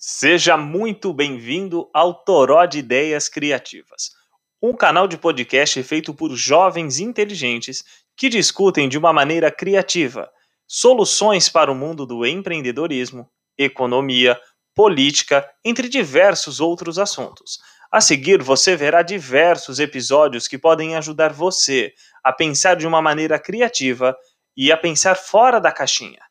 Seja muito bem-vindo ao Toró de Ideias Criativas, um canal de podcast feito por jovens inteligentes que discutem de uma maneira criativa soluções para o mundo do empreendedorismo, economia, política, entre diversos outros assuntos. A seguir, você verá diversos episódios que podem ajudar você a pensar de uma maneira criativa e a pensar fora da caixinha.